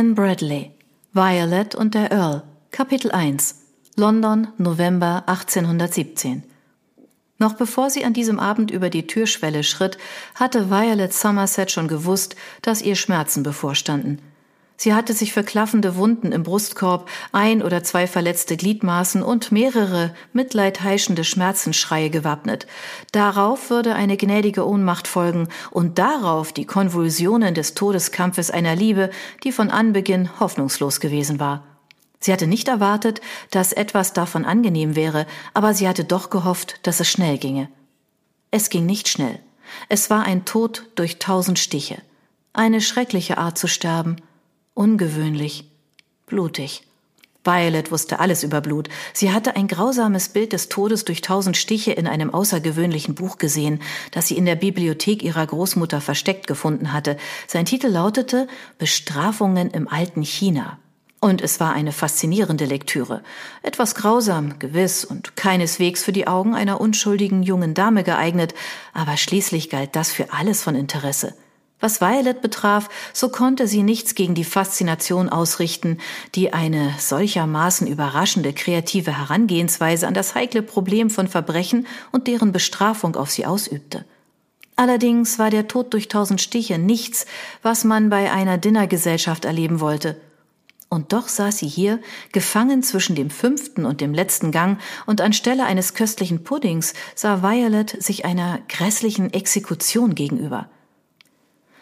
Anne Bradley, Violet und der Earl, Kapitel 1, London, November 1817. Noch bevor sie an diesem Abend über die Türschwelle schritt, hatte Violet Somerset schon gewusst, dass ihr Schmerzen bevorstanden. Sie hatte sich für klaffende Wunden im Brustkorb, ein oder zwei verletzte Gliedmaßen und mehrere mitleidheischende Schmerzensschreie gewappnet. Darauf würde eine gnädige Ohnmacht folgen und darauf die Konvulsionen des Todeskampfes einer Liebe, die von Anbeginn hoffnungslos gewesen war. Sie hatte nicht erwartet, dass etwas davon angenehm wäre, aber sie hatte doch gehofft, dass es schnell ginge. Es ging nicht schnell. Es war ein Tod durch tausend Stiche. Eine schreckliche Art zu sterben – ungewöhnlich, blutig. Violet wusste alles über Blut. Sie hatte ein grausames Bild des Todes durch tausend Stiche in einem außergewöhnlichen Buch gesehen, das sie in der Bibliothek ihrer Großmutter versteckt gefunden hatte. Sein Titel lautete Bestrafungen im alten China. Und es war eine faszinierende Lektüre. Etwas grausam, gewiss, und keineswegs für die Augen einer unschuldigen jungen Dame geeignet, aber schließlich galt das für alles von Interesse. Was Violet betraf, so konnte sie nichts gegen die Faszination ausrichten, die eine solchermaßen überraschende kreative Herangehensweise an das heikle Problem von Verbrechen und deren Bestrafung auf sie ausübte. Allerdings war der Tod durch tausend Stiche nichts, was man bei einer Dinnergesellschaft erleben wollte. Und doch saß sie hier, gefangen zwischen dem fünften und dem letzten Gang, und anstelle eines köstlichen Puddings sah Violet sich einer grässlichen Exekution gegenüber.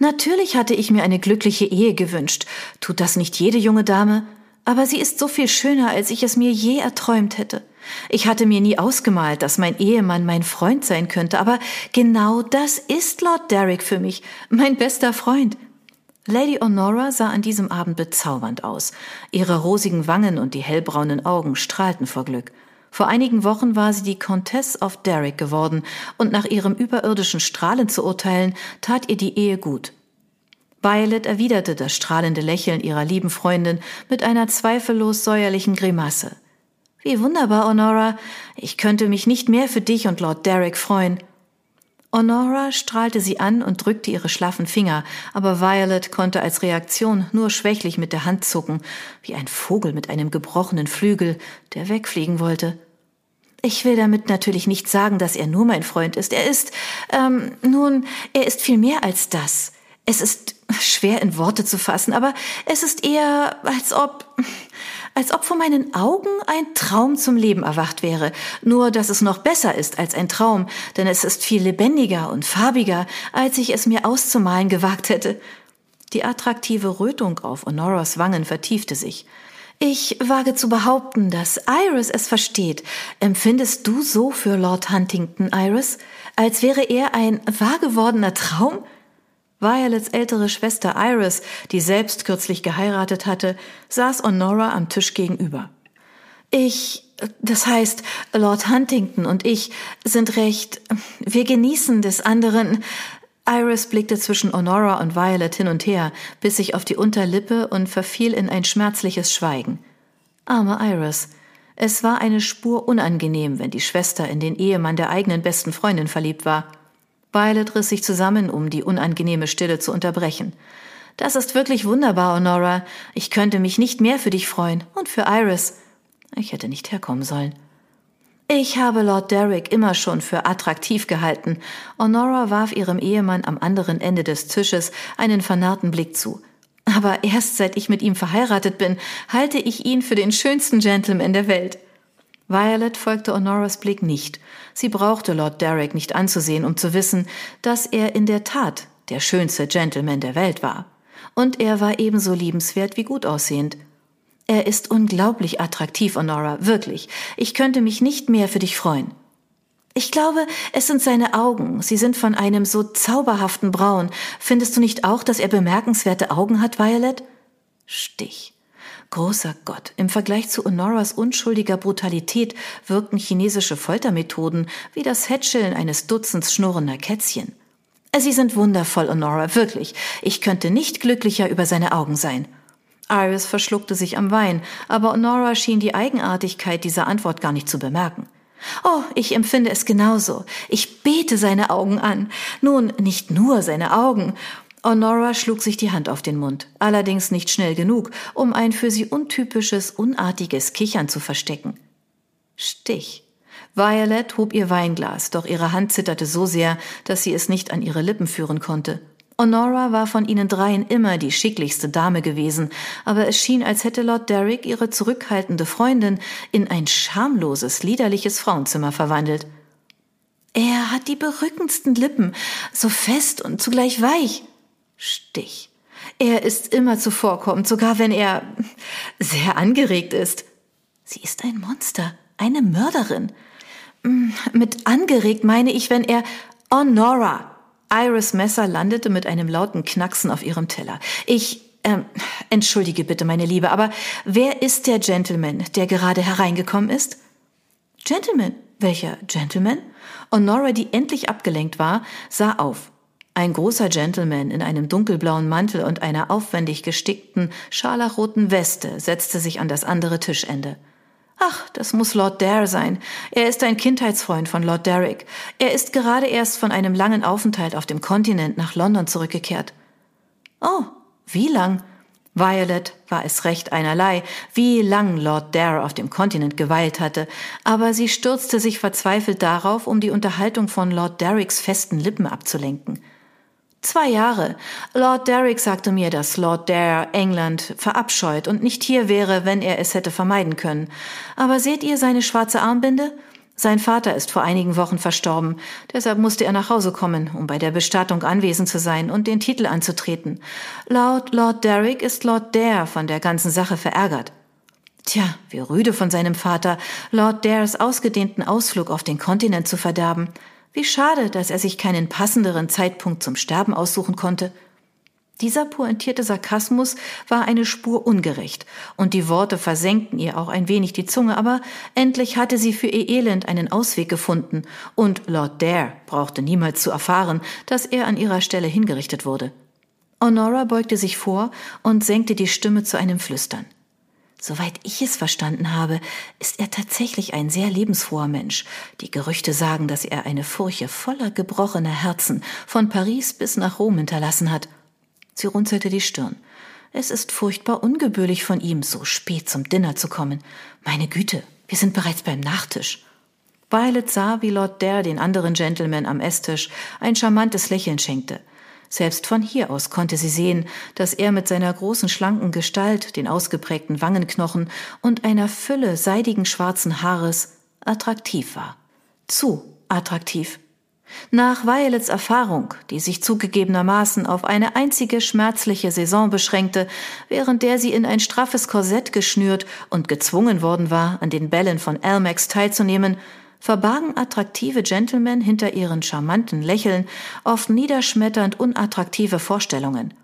Natürlich hatte ich mir eine glückliche Ehe gewünscht. Tut das nicht jede junge Dame? Aber sie ist so viel schöner, als ich es mir je erträumt hätte. Ich hatte mir nie ausgemalt, dass mein Ehemann mein Freund sein könnte, aber genau das ist Lord Derrick für mich, mein bester Freund. Lady Honora sah an diesem Abend bezaubernd aus. Ihre rosigen Wangen und die hellbraunen Augen strahlten vor Glück. Vor einigen Wochen war sie die Countess of Derrick geworden, und nach ihrem überirdischen Strahlen zu urteilen, tat ihr die Ehe gut. Violet erwiderte das strahlende Lächeln ihrer lieben Freundin mit einer zweifellos säuerlichen Grimasse. Wie wunderbar, Honora. Ich könnte mich nicht mehr für dich und Lord Derrick freuen. Honora strahlte sie an und drückte ihre schlaffen Finger, aber Violet konnte als Reaktion nur schwächlich mit der Hand zucken, wie ein Vogel mit einem gebrochenen Flügel, der wegfliegen wollte. Ich will damit natürlich nicht sagen, dass er nur mein Freund ist. Er ist, ähm, nun, er ist viel mehr als das. Es ist schwer in Worte zu fassen, aber es ist eher, als ob, als ob vor meinen Augen ein Traum zum Leben erwacht wäre. Nur, dass es noch besser ist als ein Traum, denn es ist viel lebendiger und farbiger, als ich es mir auszumalen gewagt hätte. Die attraktive Rötung auf Honoras Wangen vertiefte sich. Ich wage zu behaupten, dass Iris es versteht. Empfindest du so für Lord Huntington, Iris? Als wäre er ein wahr gewordener Traum? Violets ältere Schwester Iris, die selbst kürzlich geheiratet hatte, saß Honora am Tisch gegenüber. Ich, das heißt, Lord Huntington und ich sind recht, wir genießen des anderen, Iris blickte zwischen Honora und Violet hin und her, biss sich auf die Unterlippe und verfiel in ein schmerzliches Schweigen. Arme Iris. Es war eine Spur unangenehm, wenn die Schwester in den Ehemann der eigenen besten Freundin verliebt war. Violet riss sich zusammen, um die unangenehme Stille zu unterbrechen. Das ist wirklich wunderbar, Honora. Ich könnte mich nicht mehr für dich freuen. Und für Iris. Ich hätte nicht herkommen sollen. Ich habe Lord Derrick immer schon für attraktiv gehalten. Honora warf ihrem Ehemann am anderen Ende des Tisches einen vernarrten Blick zu. Aber erst seit ich mit ihm verheiratet bin, halte ich ihn für den schönsten Gentleman der Welt. Violet folgte Honoras Blick nicht. Sie brauchte Lord Derrick nicht anzusehen, um zu wissen, dass er in der Tat der schönste Gentleman der Welt war. Und er war ebenso liebenswert wie gut aussehend. Er ist unglaublich attraktiv, Honora, wirklich. Ich könnte mich nicht mehr für dich freuen. Ich glaube, es sind seine Augen. Sie sind von einem so zauberhaften Braun. Findest du nicht auch, dass er bemerkenswerte Augen hat, Violet? Stich. Großer Gott, im Vergleich zu Honoras unschuldiger Brutalität wirkten chinesische Foltermethoden wie das Hätscheln eines Dutzends schnurrender Kätzchen. Sie sind wundervoll, Honora, wirklich. Ich könnte nicht glücklicher über seine Augen sein. Iris verschluckte sich am Wein, aber Honora schien die Eigenartigkeit dieser Antwort gar nicht zu bemerken. Oh, ich empfinde es genauso. Ich bete seine Augen an. Nun, nicht nur seine Augen. Honora schlug sich die Hand auf den Mund, allerdings nicht schnell genug, um ein für sie untypisches, unartiges Kichern zu verstecken. Stich. Violet hob ihr Weinglas, doch ihre Hand zitterte so sehr, dass sie es nicht an ihre Lippen führen konnte. Honora war von ihnen dreien immer die schicklichste Dame gewesen, aber es schien, als hätte Lord Derrick ihre zurückhaltende Freundin in ein schamloses, liederliches Frauenzimmer verwandelt. Er hat die berückendsten Lippen, so fest und zugleich weich. Stich. Er ist immer zuvorkommend, sogar wenn er sehr angeregt ist. Sie ist ein Monster, eine Mörderin. Mm, mit angeregt meine ich, wenn er Honora, Iris Messer landete mit einem lauten Knacksen auf ihrem Teller. Ich, ähm, entschuldige bitte, meine Liebe, aber wer ist der Gentleman, der gerade hereingekommen ist? Gentleman? Welcher Gentleman? Honora, die endlich abgelenkt war, sah auf. Ein großer Gentleman in einem dunkelblauen Mantel und einer aufwendig gestickten, scharlachroten Weste setzte sich an das andere Tischende. Ach, das muss Lord Dare sein. Er ist ein Kindheitsfreund von Lord Derrick. Er ist gerade erst von einem langen Aufenthalt auf dem Kontinent nach London zurückgekehrt. Oh, wie lang? Violet war es recht einerlei, wie lang Lord Dare auf dem Kontinent geweilt hatte, aber sie stürzte sich verzweifelt darauf, um die Unterhaltung von Lord Derricks festen Lippen abzulenken. Zwei Jahre. Lord Derrick sagte mir, dass Lord Dare England verabscheut und nicht hier wäre, wenn er es hätte vermeiden können. Aber seht ihr seine schwarze Armbinde? Sein Vater ist vor einigen Wochen verstorben, deshalb musste er nach Hause kommen, um bei der Bestattung anwesend zu sein und den Titel anzutreten. Laut Lord Derrick ist Lord Dare von der ganzen Sache verärgert. Tja, wie rüde von seinem Vater, Lord Dares ausgedehnten Ausflug auf den Kontinent zu verderben. Wie schade, dass er sich keinen passenderen Zeitpunkt zum Sterben aussuchen konnte. Dieser pointierte Sarkasmus war eine Spur ungerecht, und die Worte versenkten ihr auch ein wenig die Zunge, aber endlich hatte sie für ihr Elend einen Ausweg gefunden, und Lord Dare brauchte niemals zu erfahren, dass er an ihrer Stelle hingerichtet wurde. Honora beugte sich vor und senkte die Stimme zu einem Flüstern. Soweit ich es verstanden habe, ist er tatsächlich ein sehr lebensfroher Mensch. Die Gerüchte sagen, dass er eine Furche voller gebrochener Herzen von Paris bis nach Rom hinterlassen hat. Sie runzelte die Stirn. Es ist furchtbar ungebührlich von ihm, so spät zum Dinner zu kommen. Meine Güte, wir sind bereits beim Nachtisch. Violet sah, wie Lord Dare den anderen Gentleman am Esstisch ein charmantes Lächeln schenkte. Selbst von hier aus konnte sie sehen, dass er mit seiner großen schlanken Gestalt, den ausgeprägten Wangenknochen und einer Fülle seidigen schwarzen Haares attraktiv war. Zu attraktiv. Nach Violets Erfahrung, die sich zugegebenermaßen auf eine einzige schmerzliche Saison beschränkte, während der sie in ein straffes Korsett geschnürt und gezwungen worden war, an den Bällen von Almax teilzunehmen, verbargen attraktive Gentlemen hinter ihren charmanten Lächeln oft niederschmetternd unattraktive Vorstellungen.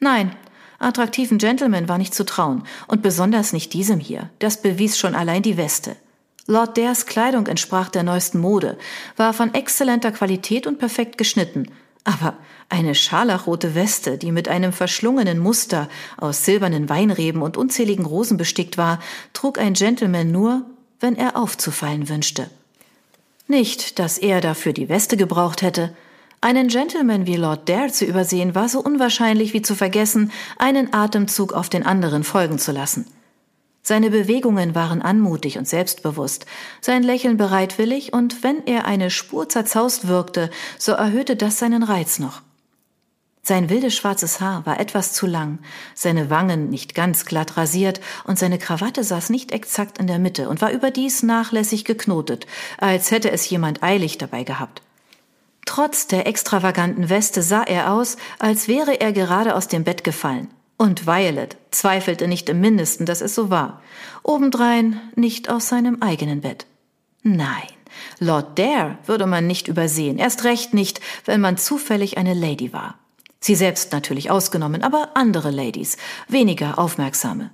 Nein, attraktiven Gentlemen war nicht zu trauen, und besonders nicht diesem hier. Das bewies schon allein die Weste. Lord Dares Kleidung entsprach der neuesten Mode, war von exzellenter Qualität und perfekt geschnitten. Aber eine scharlachrote Weste, die mit einem verschlungenen Muster aus silbernen Weinreben und unzähligen Rosen bestickt war, trug ein Gentleman nur, wenn er aufzufallen wünschte. Nicht, dass er dafür die Weste gebraucht hätte. Einen Gentleman wie Lord Dare zu übersehen war so unwahrscheinlich wie zu vergessen, einen Atemzug auf den anderen folgen zu lassen. Seine Bewegungen waren anmutig und selbstbewusst, sein Lächeln bereitwillig, und wenn er eine Spur zerzaust wirkte, so erhöhte das seinen Reiz noch. Sein wildes schwarzes Haar war etwas zu lang, seine Wangen nicht ganz glatt rasiert und seine Krawatte saß nicht exakt in der Mitte und war überdies nachlässig geknotet, als hätte es jemand eilig dabei gehabt. Trotz der extravaganten Weste sah er aus, als wäre er gerade aus dem Bett gefallen. Und Violet zweifelte nicht im mindesten, dass es so war. Obendrein nicht aus seinem eigenen Bett. Nein, Lord Dare würde man nicht übersehen, erst recht nicht, wenn man zufällig eine Lady war. Sie selbst natürlich ausgenommen, aber andere Ladies, weniger aufmerksame.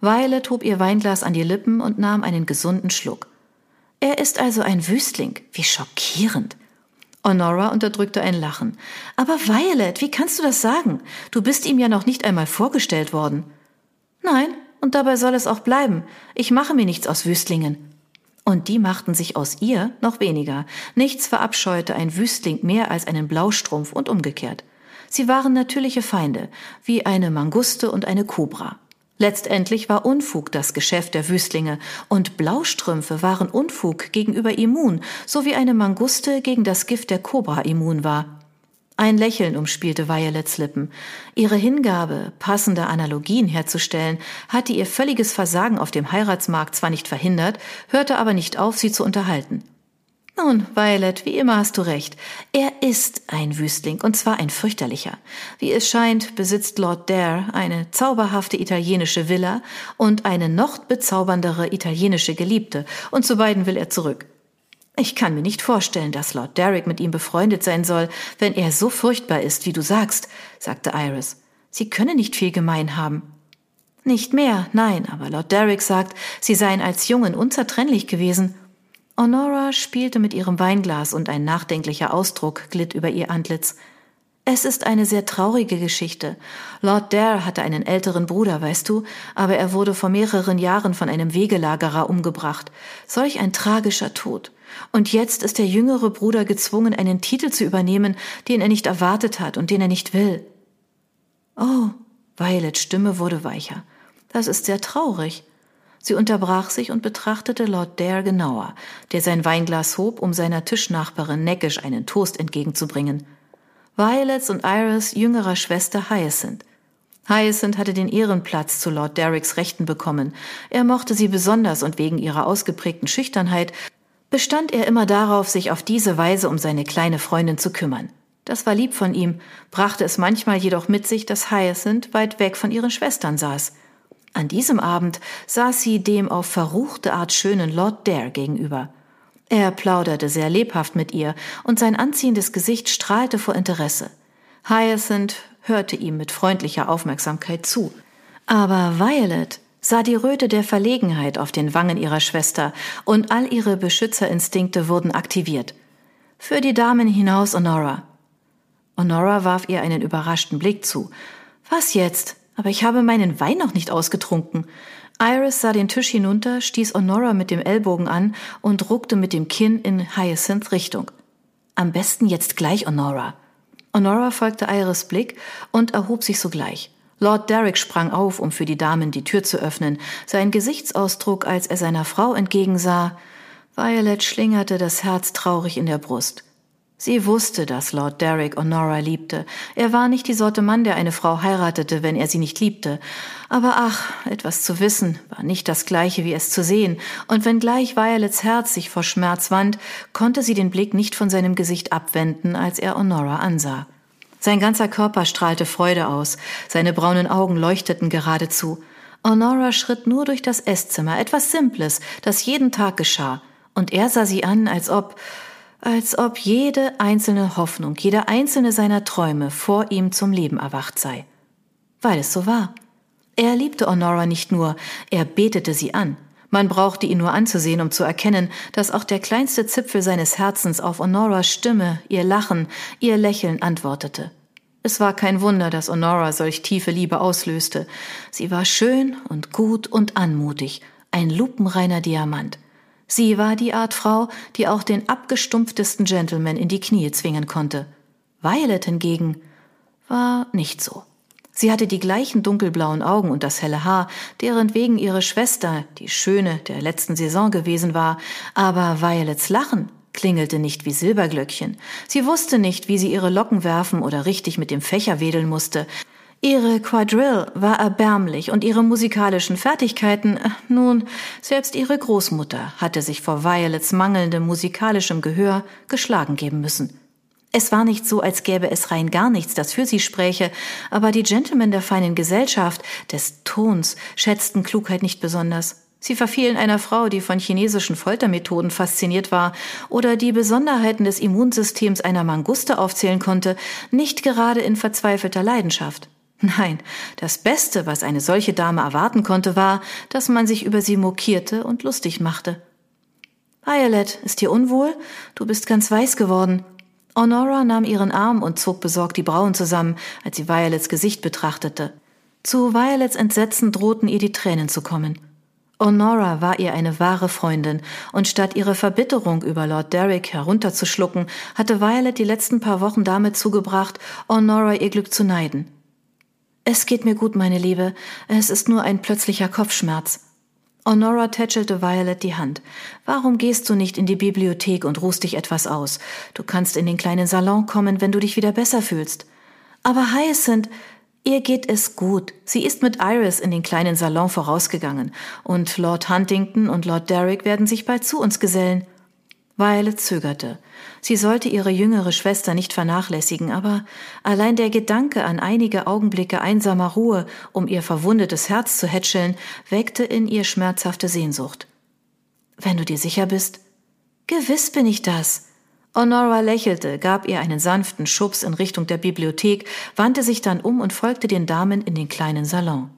Violet hob ihr Weinglas an die Lippen und nahm einen gesunden Schluck. Er ist also ein Wüstling. Wie schockierend. Honora unterdrückte ein Lachen. Aber Violet, wie kannst du das sagen? Du bist ihm ja noch nicht einmal vorgestellt worden. Nein, und dabei soll es auch bleiben. Ich mache mir nichts aus Wüstlingen. Und die machten sich aus ihr noch weniger. Nichts verabscheute ein Wüstling mehr als einen Blaustrumpf und umgekehrt. Sie waren natürliche Feinde, wie eine Manguste und eine Kobra. Letztendlich war Unfug das Geschäft der Wüstlinge, und Blaustrümpfe waren Unfug gegenüber immun, so wie eine Manguste gegen das Gift der Kobra immun war. Ein Lächeln umspielte Violets Lippen. Ihre Hingabe, passende Analogien herzustellen, hatte ihr völliges Versagen auf dem Heiratsmarkt zwar nicht verhindert, hörte aber nicht auf, sie zu unterhalten. Nun, Violet, wie immer hast du recht. Er ist ein Wüstling, und zwar ein fürchterlicher. Wie es scheint, besitzt Lord Dare eine zauberhafte italienische Villa und eine noch bezauberndere italienische Geliebte, und zu beiden will er zurück. Ich kann mir nicht vorstellen, dass Lord Derrick mit ihm befreundet sein soll, wenn er so furchtbar ist, wie du sagst, sagte Iris. Sie können nicht viel gemein haben. Nicht mehr, nein, aber Lord Derrick sagt, sie seien als Jungen unzertrennlich gewesen. Honora spielte mit ihrem Weinglas und ein nachdenklicher Ausdruck glitt über ihr Antlitz. Es ist eine sehr traurige Geschichte. Lord Dare hatte einen älteren Bruder, weißt du, aber er wurde vor mehreren Jahren von einem Wegelagerer umgebracht. Solch ein tragischer Tod. Und jetzt ist der jüngere Bruder gezwungen, einen Titel zu übernehmen, den er nicht erwartet hat und den er nicht will. Oh, Violets Stimme wurde weicher. Das ist sehr traurig. Sie unterbrach sich und betrachtete Lord Dare genauer, der sein Weinglas hob, um seiner Tischnachbarin neckisch einen Toast entgegenzubringen. Violets und Iris jüngerer Schwester Hyacinth. Hyacinth hatte den Ehrenplatz zu Lord Derricks Rechten bekommen. Er mochte sie besonders und wegen ihrer ausgeprägten Schüchternheit bestand er immer darauf, sich auf diese Weise um seine kleine Freundin zu kümmern. Das war lieb von ihm, brachte es manchmal jedoch mit sich, dass Hyacinth weit weg von ihren Schwestern saß. An diesem Abend saß sie dem auf verruchte Art schönen Lord Dare gegenüber. Er plauderte sehr lebhaft mit ihr, und sein anziehendes Gesicht strahlte vor Interesse. Hyacinth hörte ihm mit freundlicher Aufmerksamkeit zu. Aber Violet sah die Röte der Verlegenheit auf den Wangen ihrer Schwester, und all ihre Beschützerinstinkte wurden aktiviert. Für die Damen hinaus, Honora. Honora warf ihr einen überraschten Blick zu. Was jetzt? Aber ich habe meinen Wein noch nicht ausgetrunken. Iris sah den Tisch hinunter, stieß Honora mit dem Ellbogen an und ruckte mit dem Kinn in Hyacinth Richtung. Am besten jetzt gleich, Honora. Honora folgte Iris Blick und erhob sich sogleich. Lord Derrick sprang auf, um für die Damen die Tür zu öffnen. Sein Gesichtsausdruck, als er seiner Frau entgegensah, Violet schlingerte das Herz traurig in der Brust. Sie wusste, dass Lord Derrick Honora liebte. Er war nicht die Sorte Mann, der eine Frau heiratete, wenn er sie nicht liebte. Aber ach, etwas zu wissen war nicht das gleiche wie es zu sehen, und wenngleich Violets Herz sich vor Schmerz wand, konnte sie den Blick nicht von seinem Gesicht abwenden, als er Honora ansah. Sein ganzer Körper strahlte Freude aus, seine braunen Augen leuchteten geradezu. Honora schritt nur durch das Esszimmer, etwas Simples, das jeden Tag geschah, und er sah sie an, als ob als ob jede einzelne Hoffnung, jeder einzelne seiner Träume vor ihm zum Leben erwacht sei. Weil es so war. Er liebte Honora nicht nur, er betete sie an. Man brauchte ihn nur anzusehen, um zu erkennen, dass auch der kleinste Zipfel seines Herzens auf Honoras Stimme, ihr Lachen, ihr Lächeln antwortete. Es war kein Wunder, dass Honora solch tiefe Liebe auslöste. Sie war schön und gut und anmutig, ein lupenreiner Diamant. Sie war die Art Frau, die auch den abgestumpftesten Gentleman in die Knie zwingen konnte. Violet hingegen war nicht so. Sie hatte die gleichen dunkelblauen Augen und das helle Haar, deren wegen ihre Schwester, die Schöne der letzten Saison gewesen war, aber Violets Lachen klingelte nicht wie Silberglöckchen. Sie wusste nicht, wie sie ihre Locken werfen oder richtig mit dem Fächer wedeln musste. Ihre Quadrille war erbärmlich und ihre musikalischen Fertigkeiten, äh, nun, selbst ihre Großmutter hatte sich vor Violets mangelndem musikalischem Gehör geschlagen geben müssen. Es war nicht so, als gäbe es rein gar nichts, das für sie spräche, aber die Gentlemen der feinen Gesellschaft, des Tons, schätzten Klugheit nicht besonders. Sie verfielen einer Frau, die von chinesischen Foltermethoden fasziniert war oder die Besonderheiten des Immunsystems einer Manguste aufzählen konnte, nicht gerade in verzweifelter Leidenschaft. Nein, das Beste, was eine solche Dame erwarten konnte, war, dass man sich über sie mokierte und lustig machte. Violet, ist dir unwohl? Du bist ganz weiß geworden. Honora nahm ihren Arm und zog besorgt die Brauen zusammen, als sie Violets Gesicht betrachtete. Zu Violets Entsetzen drohten ihr die Tränen zu kommen. Honora war ihr eine wahre Freundin, und statt ihre Verbitterung über Lord Derrick herunterzuschlucken, hatte Violet die letzten paar Wochen damit zugebracht, Honora ihr Glück zu neiden. Es geht mir gut, meine Liebe, es ist nur ein plötzlicher Kopfschmerz. Honora tätschelte Violet die Hand. Warum gehst du nicht in die Bibliothek und ruhst dich etwas aus? Du kannst in den kleinen Salon kommen, wenn du dich wieder besser fühlst. Aber Hyacinth, Ihr geht es gut. Sie ist mit Iris in den kleinen Salon vorausgegangen, und Lord Huntington und Lord Derrick werden sich bald zu uns gesellen. Violet zögerte. Sie sollte ihre jüngere Schwester nicht vernachlässigen, aber allein der Gedanke an einige Augenblicke einsamer Ruhe, um ihr verwundetes Herz zu hätscheln, weckte in ihr schmerzhafte Sehnsucht. Wenn du dir sicher bist? Gewiss bin ich das. Honora lächelte, gab ihr einen sanften Schubs in Richtung der Bibliothek, wandte sich dann um und folgte den Damen in den kleinen Salon.